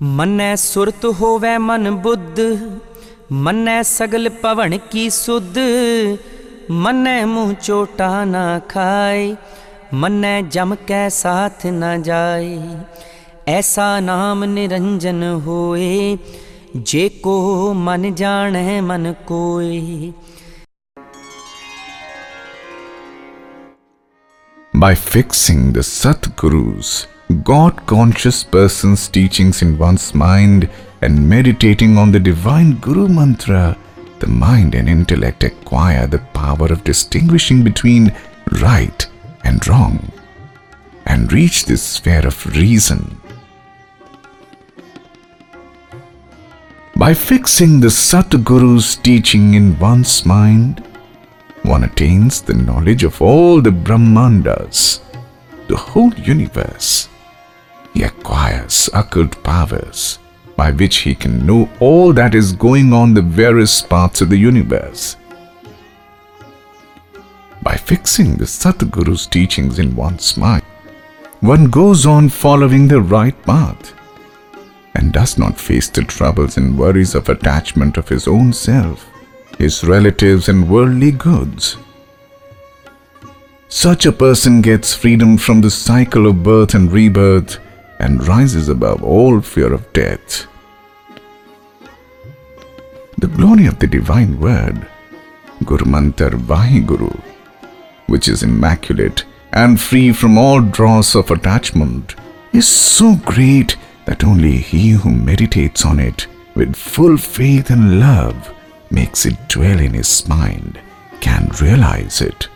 मनै सुरत होवे मन बुद्ध मन सगल पवन की सुध मन मुँह चोटा ना खाए मन जम के साथ न जाए ऐसा नाम निरंजन होए जे को मन जाने मन कोए By fixing the Satgurus God conscious person's teachings in one's mind and meditating on the divine Guru mantra, the mind and intellect acquire the power of distinguishing between right and wrong and reach the sphere of reason. By fixing the Satguru's teaching in one's mind, one attains the knowledge of all the Brahmandas, the whole universe. He acquires occult powers by which he can know all that is going on the various parts of the universe. By fixing the Satguru's teachings in one's mind, one goes on following the right path and does not face the troubles and worries of attachment of his own self, his relatives, and worldly goods. Such a person gets freedom from the cycle of birth and rebirth and rises above all fear of death. The glory of the divine word, Guru Mantar Vahiguru, which is immaculate and free from all dross of attachment, is so great that only he who meditates on it with full faith and love makes it dwell in his mind can realize it